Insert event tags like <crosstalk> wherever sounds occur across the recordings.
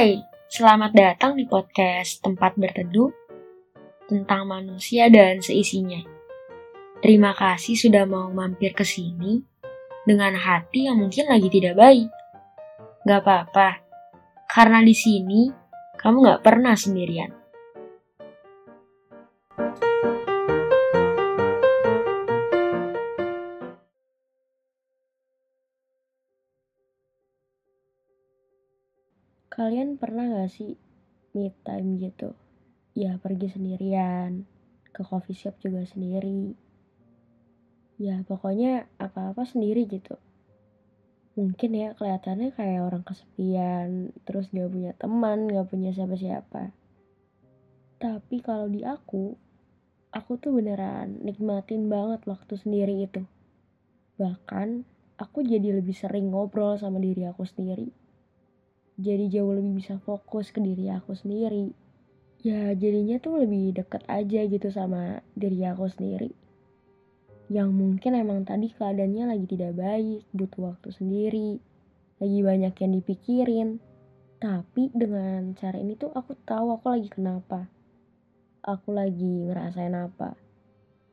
Hai, selamat datang di podcast Tempat Berteduh tentang manusia dan seisinya. Terima kasih sudah mau mampir ke sini dengan hati yang mungkin lagi tidak baik. Gak apa-apa, karena di sini kamu gak pernah sendirian. Kalian pernah gak sih me time gitu? Ya pergi sendirian, ke coffee shop juga sendiri. Ya pokoknya apa-apa sendiri gitu. Mungkin ya kelihatannya kayak orang kesepian, terus gak punya teman, gak punya siapa-siapa. Tapi kalau di aku, aku tuh beneran nikmatin banget waktu sendiri itu. Bahkan aku jadi lebih sering ngobrol sama diri aku sendiri jadi jauh lebih bisa fokus ke diri aku sendiri. Ya jadinya tuh lebih deket aja gitu sama diri aku sendiri. Yang mungkin emang tadi keadaannya lagi tidak baik butuh waktu sendiri lagi banyak yang dipikirin. Tapi dengan cara ini tuh aku tahu aku lagi kenapa. Aku lagi ngerasain apa.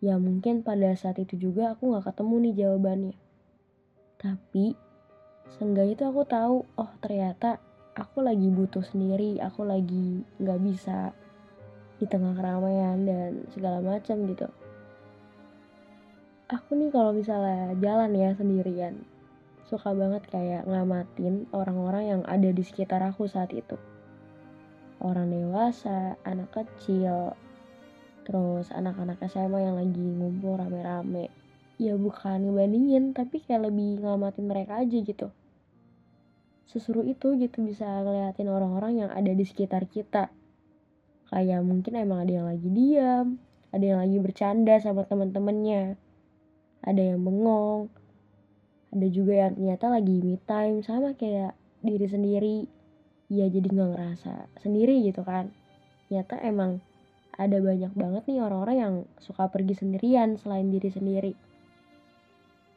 Ya mungkin pada saat itu juga aku gak ketemu nih jawabannya. Tapi seenggaknya tuh aku tahu oh ternyata aku lagi butuh sendiri aku lagi nggak bisa di tengah keramaian dan segala macam gitu. Aku nih kalau misalnya jalan ya sendirian suka banget kayak ngamatin orang-orang yang ada di sekitar aku saat itu. Orang dewasa anak kecil terus anak-anak SMA yang lagi ngumpul rame-rame. Ya bukan ngebandingin tapi kayak lebih ngamatin mereka aja gitu seseru itu gitu bisa ngeliatin orang-orang yang ada di sekitar kita. Kayak mungkin emang ada yang lagi diam ada yang lagi bercanda sama teman-temannya. Ada yang bengong ada juga yang ternyata lagi me time sama kayak diri sendiri. Ya jadi nggak ngerasa sendiri gitu kan. Ternyata emang ada banyak banget nih orang-orang yang suka pergi sendirian selain diri sendiri.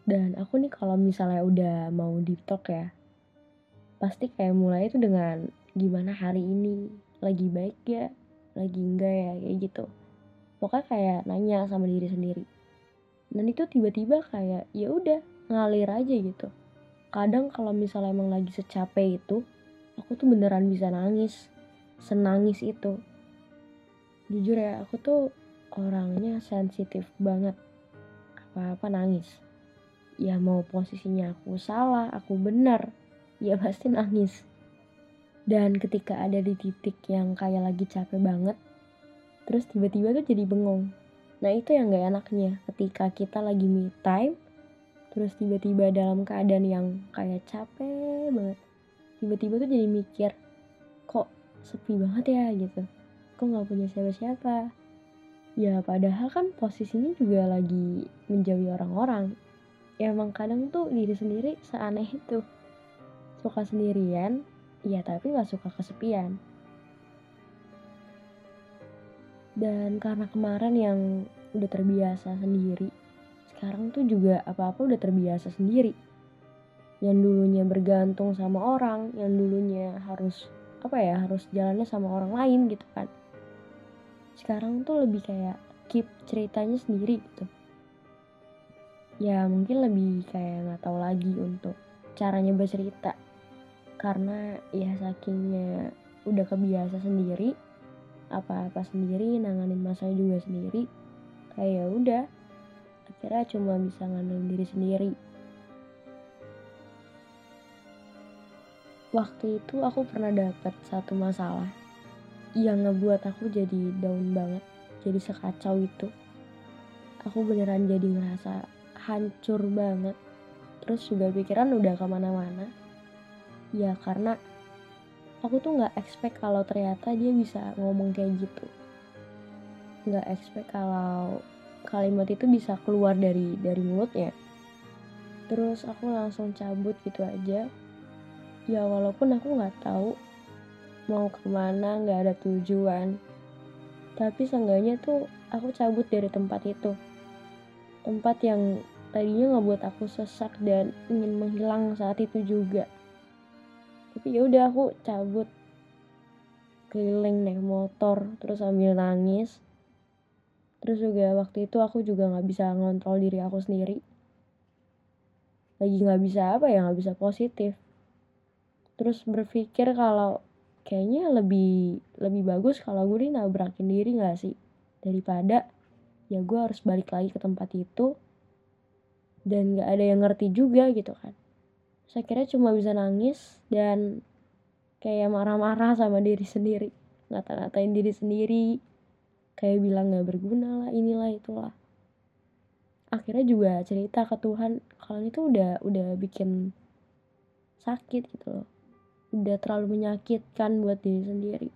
Dan aku nih kalau misalnya udah mau deep talk ya pasti kayak mulai itu dengan gimana hari ini? Lagi baik ya? Lagi enggak ya? Kayak gitu. Pokoknya kayak nanya sama diri sendiri. Dan itu tiba-tiba kayak ya udah ngalir aja gitu. Kadang kalau misalnya emang lagi secapek itu aku tuh beneran bisa nangis. Senangis itu. Jujur ya aku tuh orangnya sensitif banget. Apa-apa nangis. Ya mau posisinya aku salah aku benar ya pasti nangis. Dan ketika ada di titik yang kayak lagi capek banget, terus tiba-tiba tuh jadi bengong. Nah itu yang gak enaknya ketika kita lagi me time, terus tiba-tiba dalam keadaan yang kayak capek banget. Tiba-tiba tuh jadi mikir, kok sepi banget ya gitu. Kok gak punya siapa-siapa. Ya padahal kan posisinya juga lagi menjauhi orang-orang. Ya emang kadang tuh diri sendiri seaneh itu suka sendirian, iya tapi gak suka kesepian. Dan karena kemarin yang udah terbiasa sendiri, sekarang tuh juga apa-apa udah terbiasa sendiri. Yang dulunya bergantung sama orang, yang dulunya harus apa ya harus jalannya sama orang lain gitu kan. Sekarang tuh lebih kayak keep ceritanya sendiri gitu. Ya mungkin lebih kayak nggak tahu lagi untuk caranya bercerita karena ya sakingnya udah kebiasa sendiri apa-apa sendiri nanganin masalah juga sendiri kayak ya udah. Akhirnya cuma bisa ngandelin diri sendiri. Waktu itu aku pernah dapat satu masalah yang ngebuat aku jadi down banget jadi sekacau itu. Aku beneran jadi ngerasa hancur banget. Terus juga pikiran udah ke mana-mana ya karena aku tuh nggak expect kalau ternyata dia bisa ngomong kayak gitu. Nggak expect kalau kalimat itu bisa keluar dari dari mulutnya. Terus aku langsung cabut gitu aja. Ya walaupun aku nggak tahu mau ke mana nggak ada tujuan. Tapi seenggaknya tuh aku cabut dari tempat itu. Tempat yang tadinya ngebuat aku sesak dan ingin menghilang saat itu juga tapi ya udah aku cabut. Keliling naik motor terus sambil nangis. Terus juga waktu itu aku juga nggak bisa ngontrol diri aku sendiri. Lagi nggak bisa apa ya nggak bisa positif. Terus berpikir kalau kayaknya lebih lebih bagus kalau gue nabrakin diri nggak sih? Daripada ya gue harus balik lagi ke tempat itu. Dan nggak ada yang ngerti juga gitu kan saya kira cuma bisa nangis dan kayak marah-marah sama diri sendiri. Ngata-ngatain diri sendiri. Kayak bilang nggak berguna lah inilah itulah. Akhirnya juga cerita ke Tuhan kalau itu udah udah bikin sakit gitu loh. Udah terlalu menyakitkan buat diri sendiri.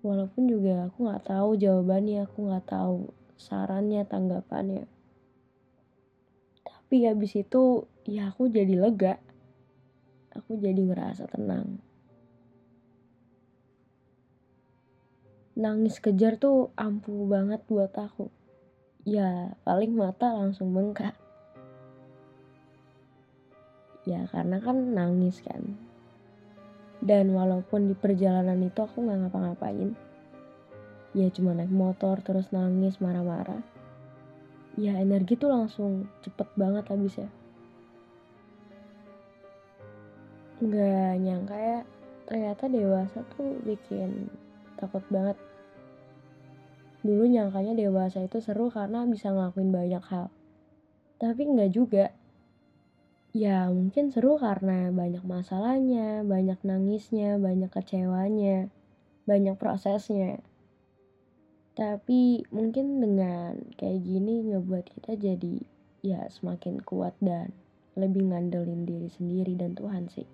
Walaupun juga aku nggak tahu jawabannya aku nggak tahu sarannya tanggapannya tapi habis itu ya aku jadi lega aku jadi ngerasa tenang nangis kejar tuh ampuh banget buat aku. Ya paling mata langsung bengkak. Ya karena kan nangis kan. Dan walaupun di perjalanan itu aku nggak ngapa-ngapain. Ya cuma naik motor terus nangis marah-marah. Ya energi tuh langsung cepet banget habisnya. Nggak nyangka ya ternyata dewasa tuh bikin takut banget. Dulu nyangkanya dewasa itu seru karena bisa ngelakuin banyak hal. Tapi enggak juga. Ya mungkin seru karena banyak masalahnya, banyak nangisnya, banyak kecewanya, banyak prosesnya. Tapi mungkin dengan kayak gini ngebuat kita jadi ya semakin kuat dan lebih ngandelin diri sendiri dan Tuhan sih.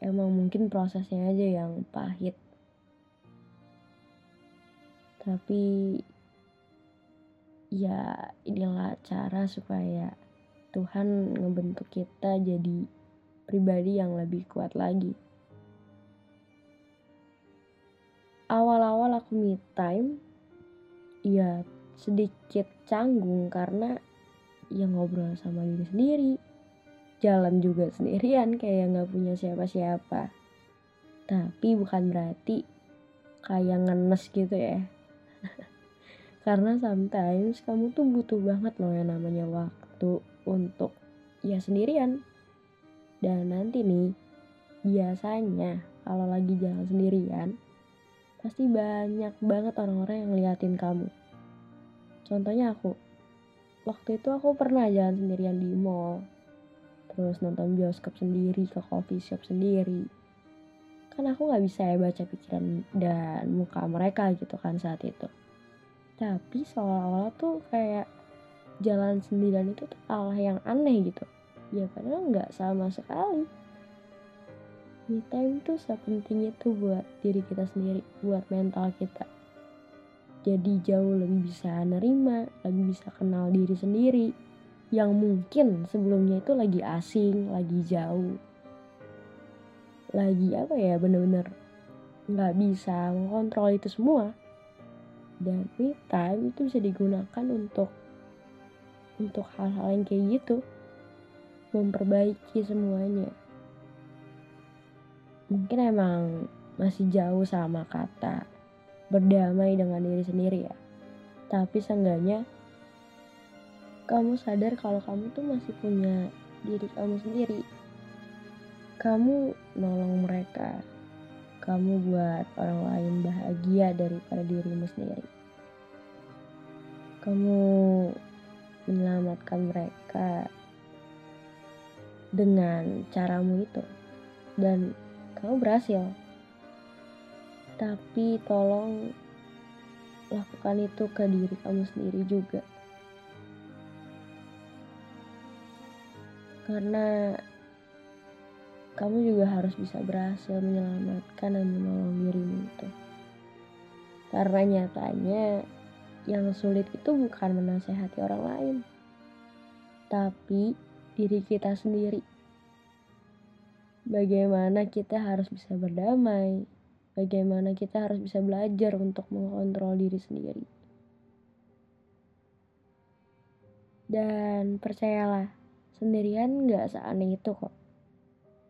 Emang mungkin prosesnya aja yang pahit. Tapi ya inilah cara supaya Tuhan ngebentuk kita jadi pribadi yang lebih kuat lagi awal-awal aku me time ya sedikit canggung karena ya ngobrol sama diri sendiri jalan juga <laughs> sendirian kayak nggak punya siapa-siapa. Tapi bukan berarti kayak ngenes gitu ya. <laughs> Karena sometimes kamu tuh butuh banget loh yang namanya waktu untuk ya sendirian. Dan nanti nih biasanya kalau lagi jalan sendirian pasti banyak banget orang-orang yang ngeliatin kamu. Contohnya aku. Waktu itu aku pernah jalan sendirian di mall. Terus nonton bioskop sendiri ke coffee shop sendiri. Kan aku nggak bisa ya baca pikiran dan muka mereka gitu kan saat itu. Tapi seolah-olah tuh kayak jalan sendirian itu tuh Allah yang aneh gitu. Ya padahal nggak sama sekali me time tuh sepenting itu buat diri kita sendiri buat mental kita jadi jauh lebih bisa nerima lebih bisa kenal diri sendiri yang mungkin sebelumnya itu lagi asing, lagi jauh, lagi apa ya bener-bener nggak bisa mengontrol itu semua. Dan me time itu bisa digunakan untuk untuk hal-hal yang kayak gitu, memperbaiki semuanya. Mungkin emang masih jauh sama kata berdamai dengan diri sendiri ya. Tapi seenggaknya kamu sadar kalau kamu tuh masih punya diri kamu sendiri. Kamu nolong mereka. Kamu buat orang lain bahagia daripada dirimu sendiri. Kamu menyelamatkan mereka dengan caramu itu. Dan kamu berhasil. Tapi tolong lakukan itu ke diri kamu sendiri juga. karena kamu juga harus bisa berhasil menyelamatkan dan menolong dirimu itu. Karena nyatanya yang sulit itu bukan menasehati orang lain, tapi diri kita sendiri. Bagaimana kita harus bisa berdamai, bagaimana kita harus bisa belajar untuk mengontrol diri sendiri. Dan percayalah, sendirian gak seaneh itu kok.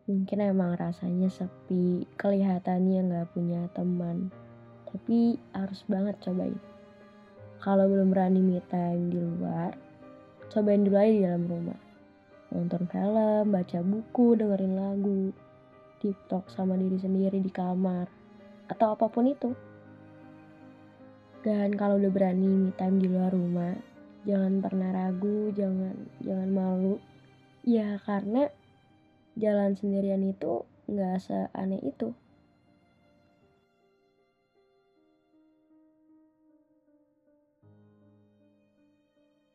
Mungkin emang rasanya sepi, kelihatannya nggak punya teman. Tapi harus banget cobain. Kalau belum berani me time di luar, cobain dulu aja di dalam rumah. Nonton film, baca buku, dengerin lagu, TikTok sama diri sendiri di kamar, atau apa pun itu. Dan kalau udah berani me time di luar rumah, jangan pernah ragu, jangan jangan malu. Ya karena jalan sendirian itu nggak seaneh itu